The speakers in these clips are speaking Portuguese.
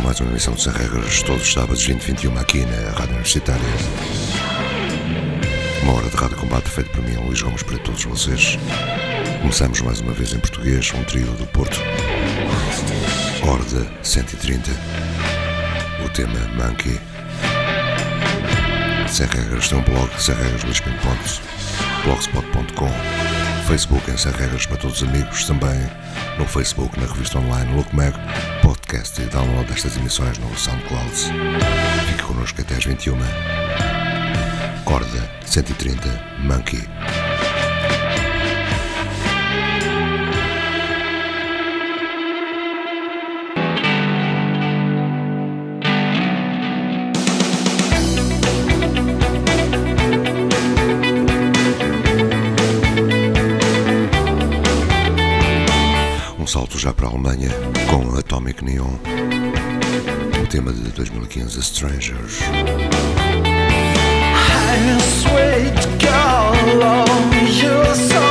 Mais uma emissão de Sem Regras todos os sábados 20 21 aqui na Rádio Universitária. Uma hora de rádio combate feito por mim, Luís Gomes, para todos vocês. Começamos mais uma vez em português, um trio do Porto. Horda 130. O tema Monkey. Sem Regras tem um blog, semregras.blogspot.com Facebook em Sem Regras para todos os amigos, também no Facebook, na revista online Lookmag, podcast e download destas emissões no SoundCloud. Fique connosco até às 21. Corda 130 Monkey. Um salto já para a Alemanha com Atomic Neon. O tema de 2015, Strangers. Girl, you're so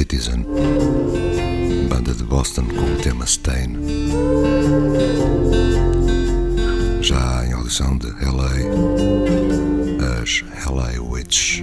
Citizen, banda de Boston com o tema Stain. Já em audição de LA, as LA Witch.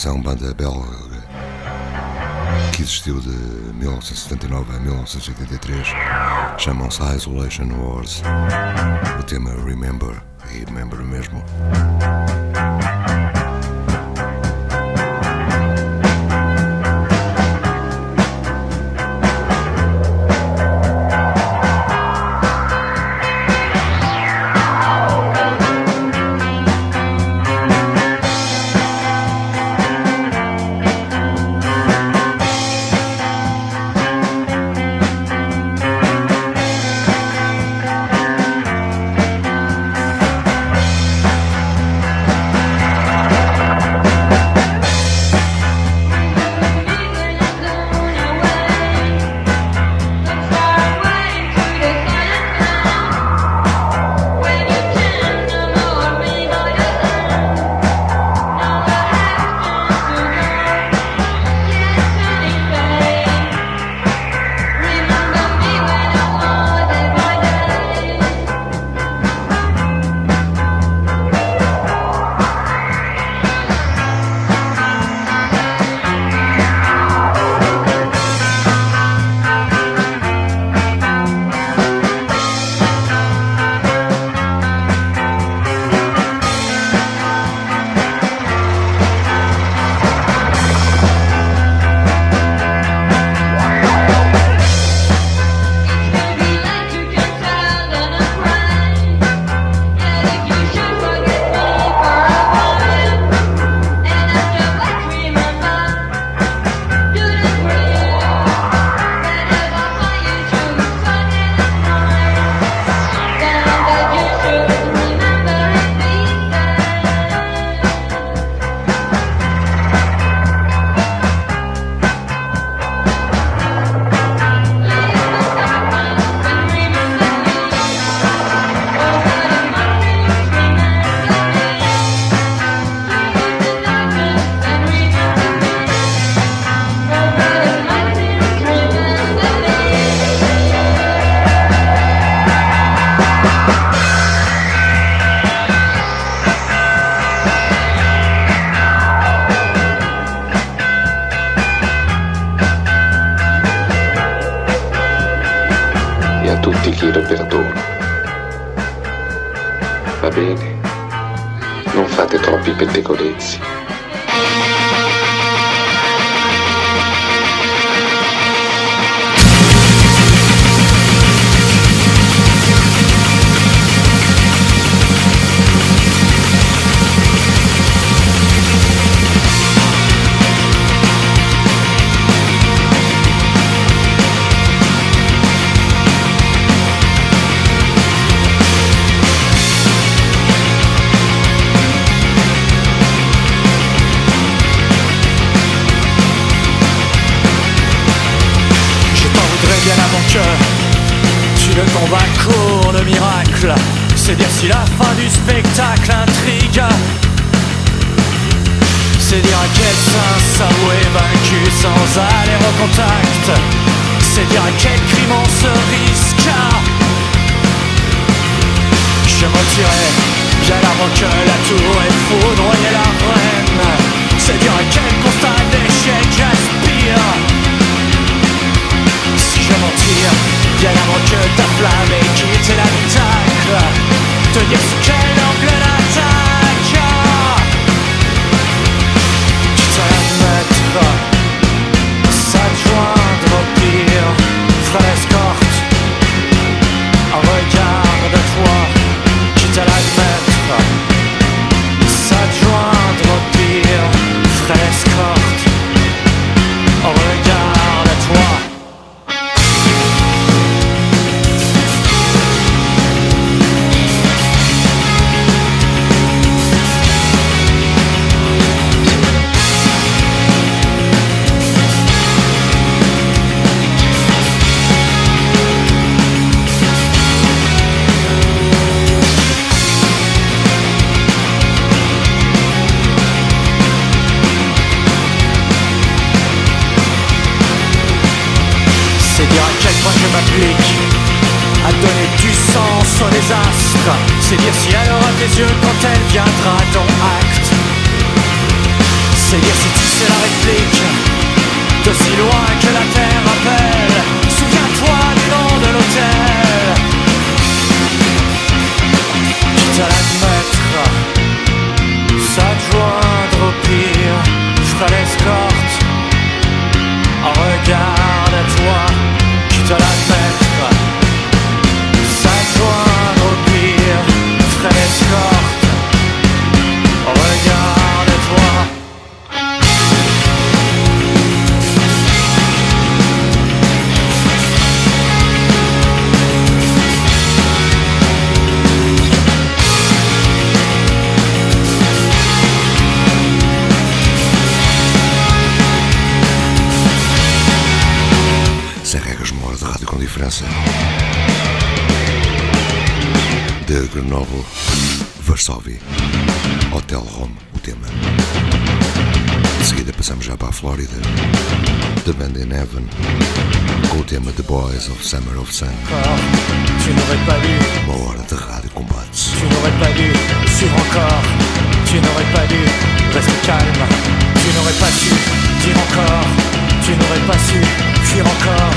Já audição, banda belga que existiu de 1979 a 1983. Chamam-se Isolation Wars. O tema Remember, e Remember mesmo. Yeux quand elle viendra ton acte. C'est dire si tu sais la réplique Grenoble, Varsóvia, Hotel Rome, o tema. De seguida passamos já para a Flórida, The Band in Heaven, com o tema The Boys of Summer of Sun. Uma hora de rádio combates. tu n'aurais pas dû suivre encore, tu n'aurais pas dû rester calme, tu n'aurais pas su dire encore, tu n'aurais pas su fuir encore,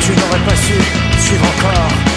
tu n'aurais pas su suivre encore,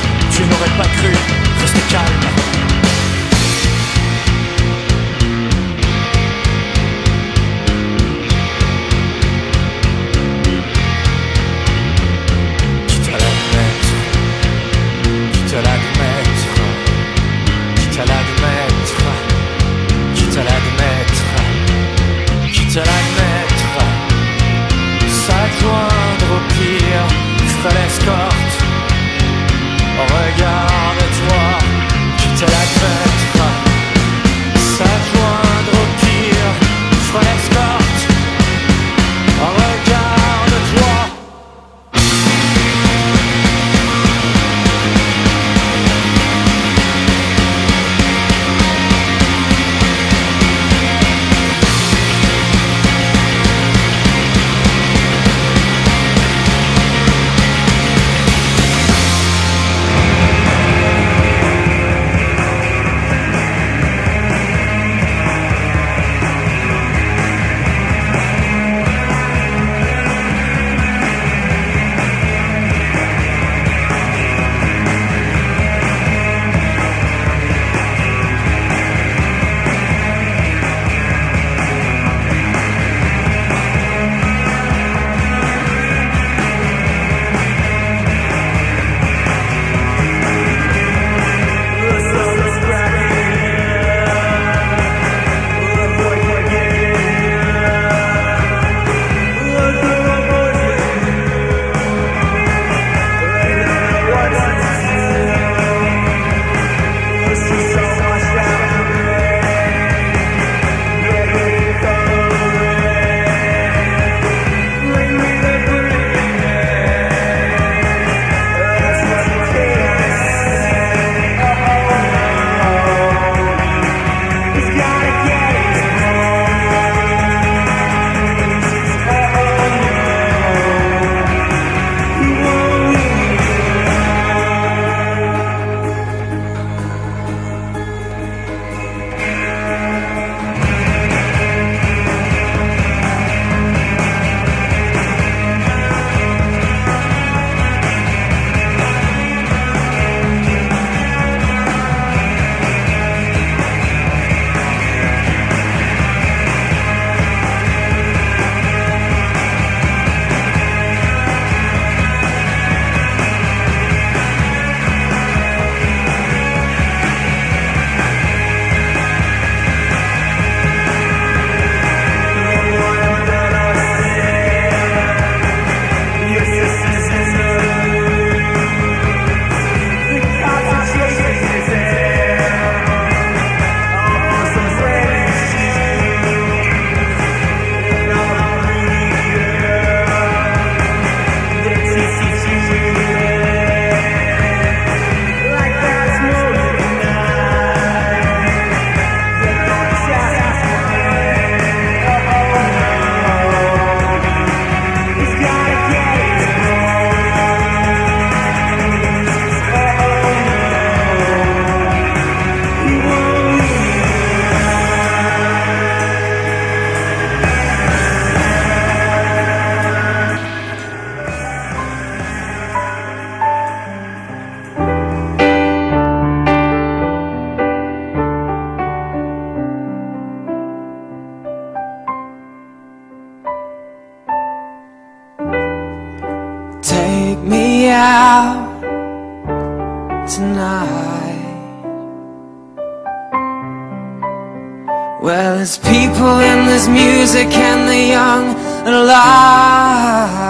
music and the young and alive.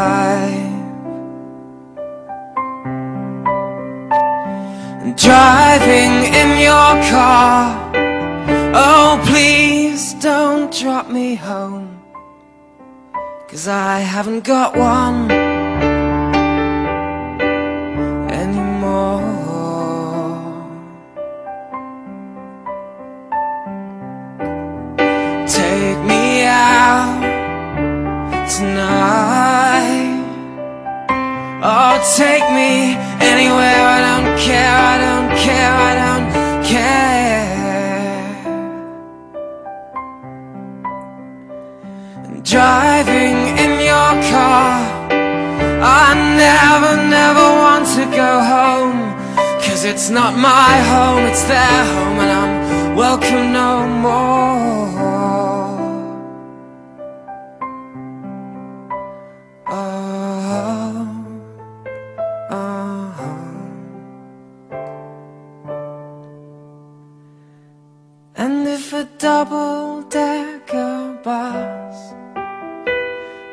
Driving in your car. Oh, please don't drop me home. Cause I haven't got one take me anywhere. I don't care. I don't care. I don't care. Driving in your car. I never, never want to go home. Cause it's not my home, it's their home, and I'm welcome no more.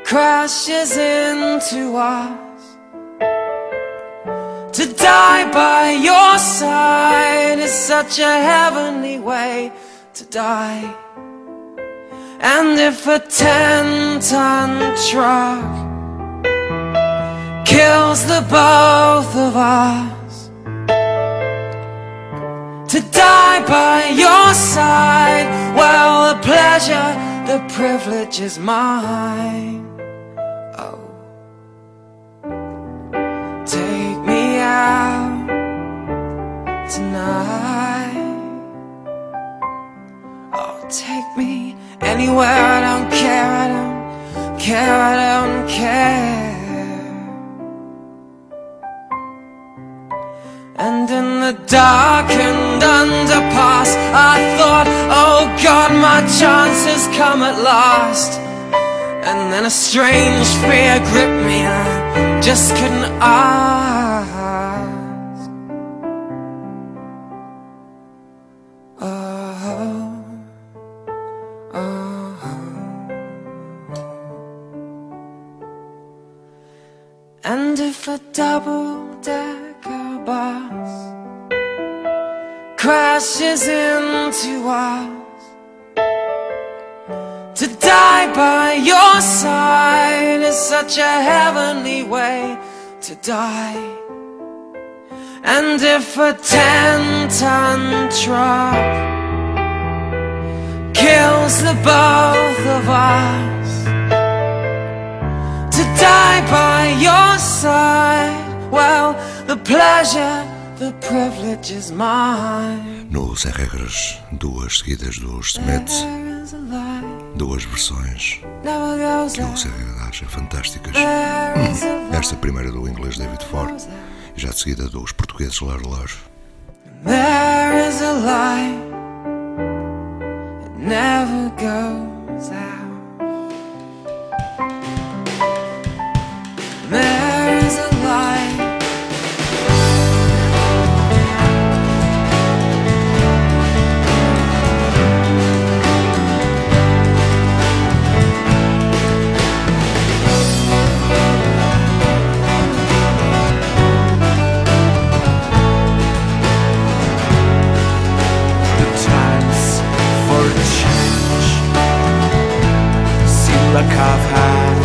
Crashes into us to die by your side is such a heavenly way to die. And if a ten ton truck kills the both of us, to die by your side, well, the pleasure, the privilege is mine. Out tonight. Oh, take me anywhere. I don't care. I don't care. I don't care. And in the darkened underpass, I thought, oh God, my chance has come at last. And then a strange fear gripped me, I just couldn't ask. And if a double decker bus crashes into us to die by your side is such a heavenly way to die. And if a ten ton truck kills the both of us, to die by your side, well, the pleasure, the privilege is mine. No Sem Regras, duas seguidas dos Smiths, duas versões que o. Sem Regras acha fantásticas. Esta primeira do inglês David Ford, e já de seguida dos portugueses Lar Lar. There is a light, it never goes out. Chekhov had.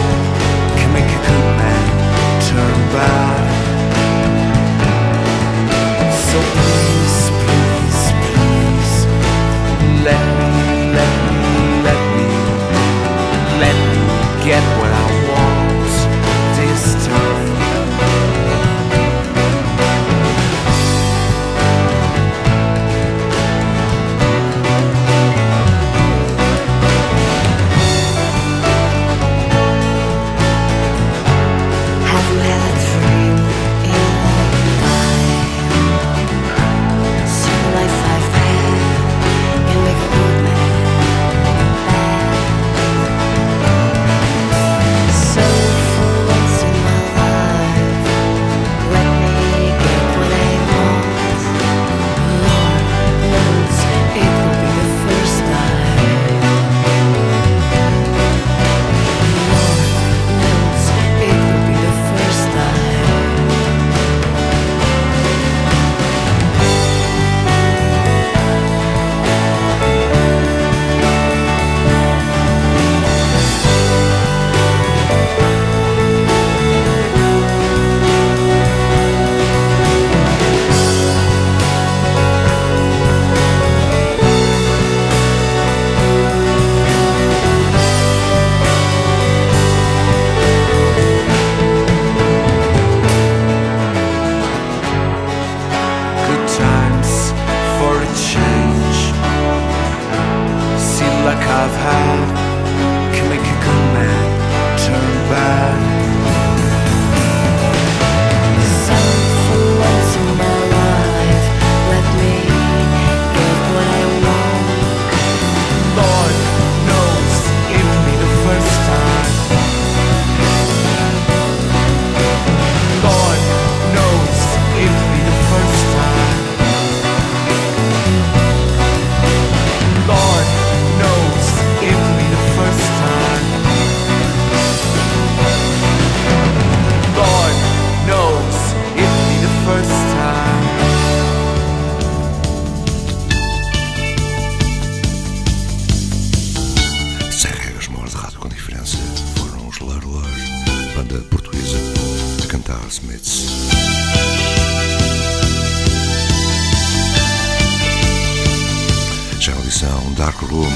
Dark Room,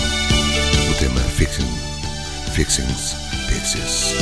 o tema Fixing, Fixing Pieces.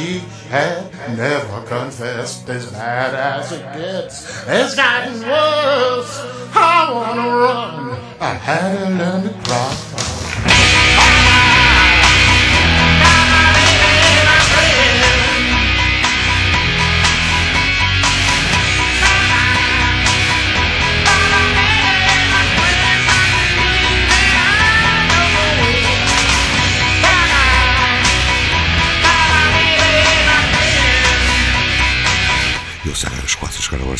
She had never confessed. As bad as it gets, it's gotten worse. I wanna run. I had to learn to cry. E o Serras quase chegar a hora.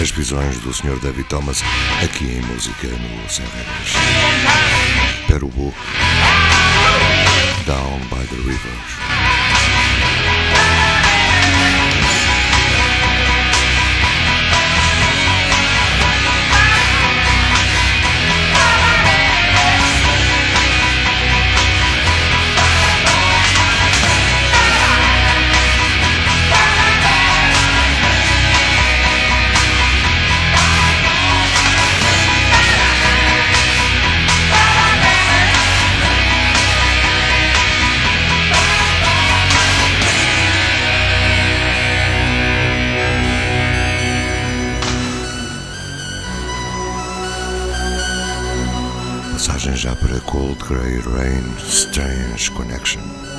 As visões do Sr. David Thomas aqui em música no Sem Regras. Perubu. Down by the River. Para Cold Grey Rain Strange Connection.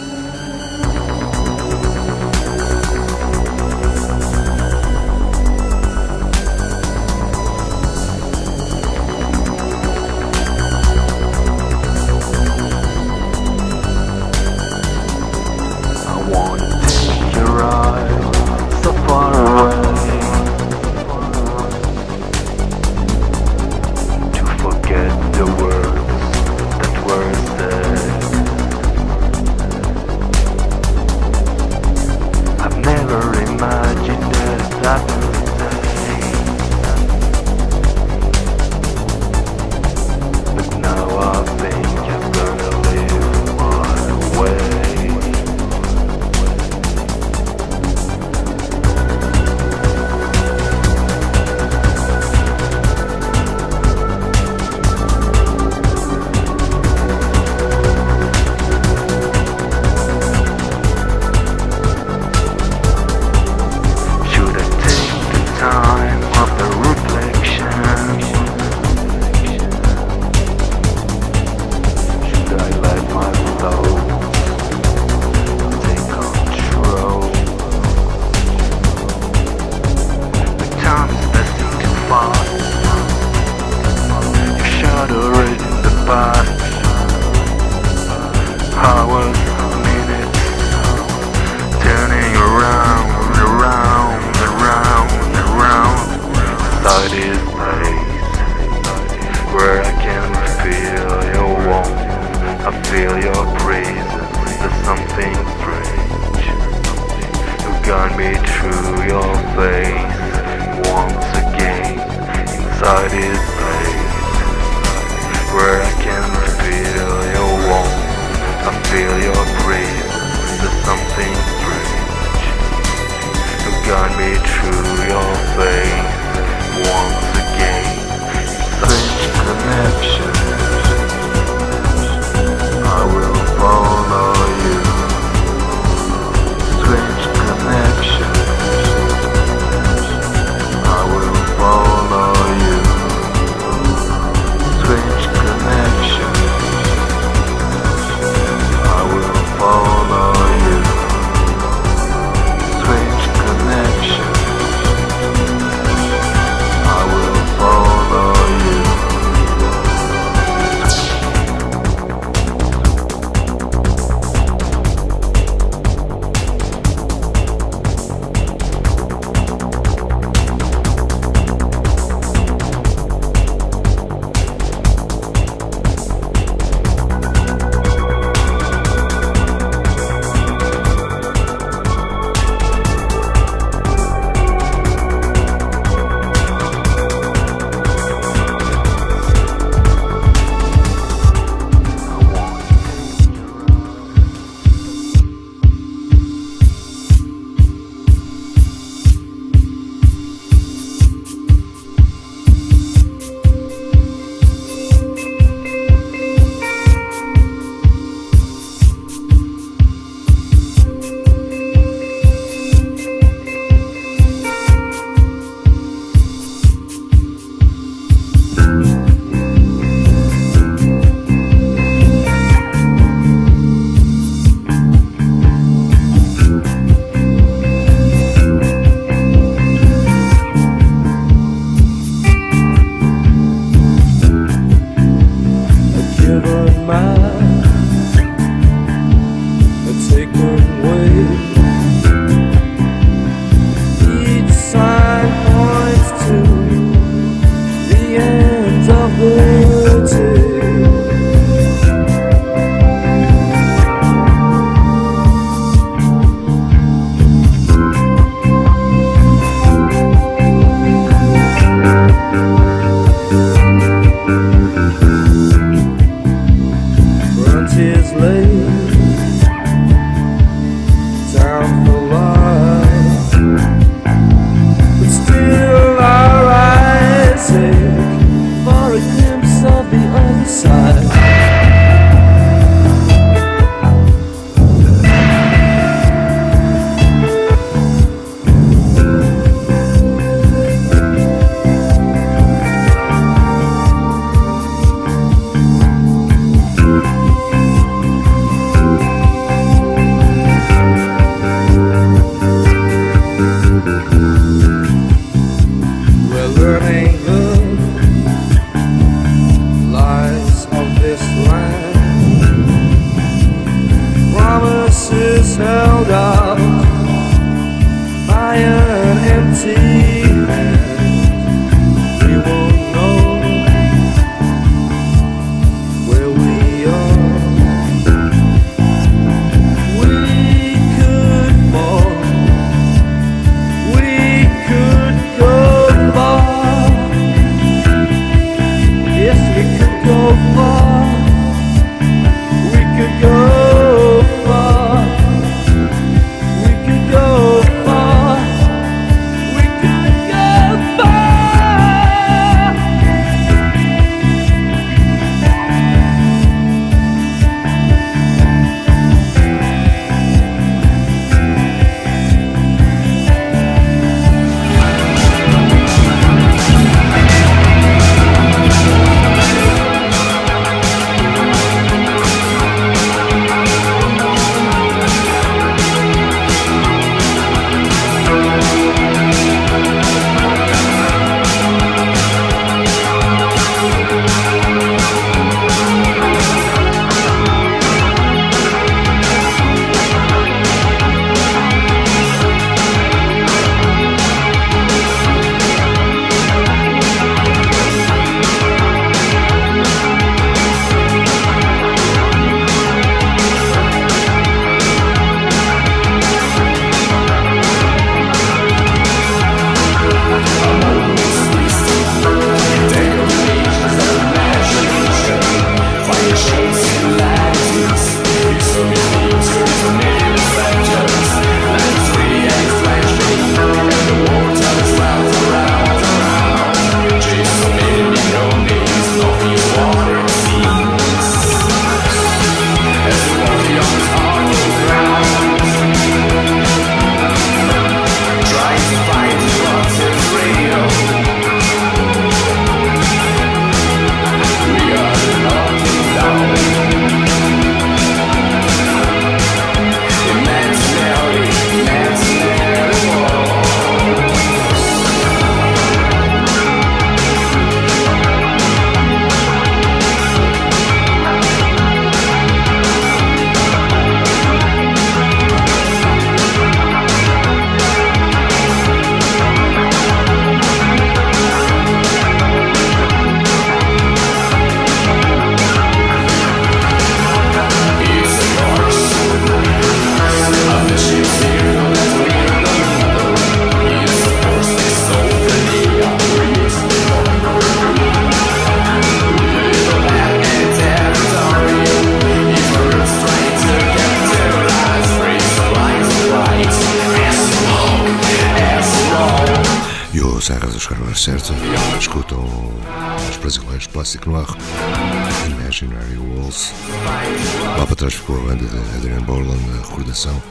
Lá para trás ficou a banda de Adrian Borland, a recordação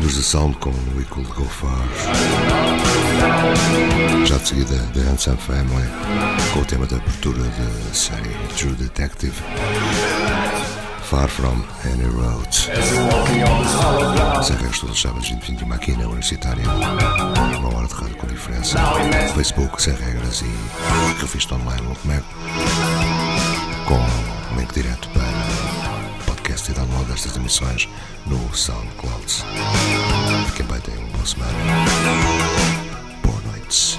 dos The Sound com We Could Go Far. Já de seguida, The Handsome Family, com o tema da abertura da série True Detective. Far From Any Road. Serras todos os sábados 20 21 aqui na Universitária. Uma hora de rádio com diferença. Facebook, sem regras e revista online Look Map. Com link direto para no no SoundCloud. Fiquem bem, tenham uma boa semana. Boa noite.